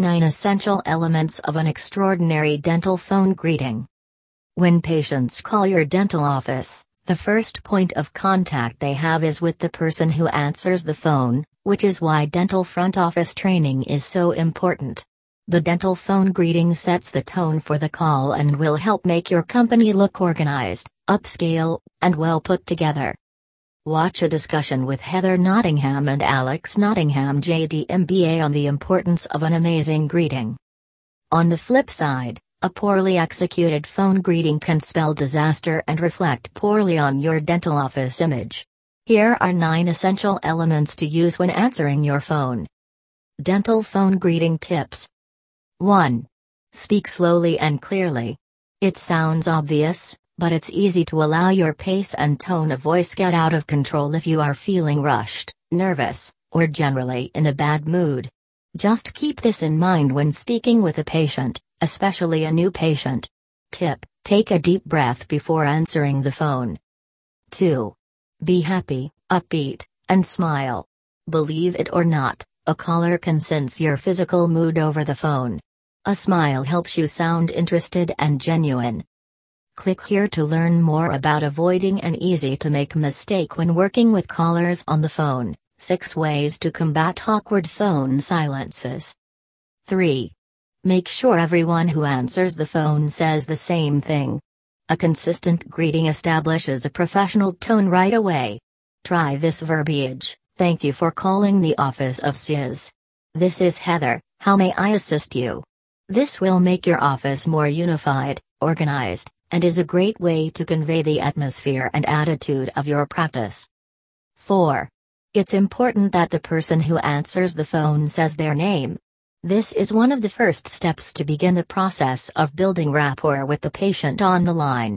9 Essential Elements of an Extraordinary Dental Phone Greeting. When patients call your dental office, the first point of contact they have is with the person who answers the phone, which is why dental front office training is so important. The dental phone greeting sets the tone for the call and will help make your company look organized, upscale, and well put together. Watch a discussion with Heather Nottingham and Alex Nottingham JD MBA on the importance of an amazing greeting. On the flip side, a poorly executed phone greeting can spell disaster and reflect poorly on your dental office image. Here are 9 essential elements to use when answering your phone. Dental phone greeting tips 1. Speak slowly and clearly. It sounds obvious, but it's easy to allow your pace and tone of voice get out of control if you are feeling rushed, nervous, or generally in a bad mood. Just keep this in mind when speaking with a patient, especially a new patient. Tip Take a deep breath before answering the phone. 2. Be happy, upbeat, and smile. Believe it or not, a caller can sense your physical mood over the phone. A smile helps you sound interested and genuine. Click here to learn more about avoiding an easy to make mistake when working with callers on the phone. 6 ways to combat awkward phone silences. 3. Make sure everyone who answers the phone says the same thing. A consistent greeting establishes a professional tone right away. Try this verbiage Thank you for calling the office of CIS. This is Heather, how may I assist you? This will make your office more unified, organized, and is a great way to convey the atmosphere and attitude of your practice. 4. It's important that the person who answers the phone says their name. This is one of the first steps to begin the process of building rapport with the patient on the line.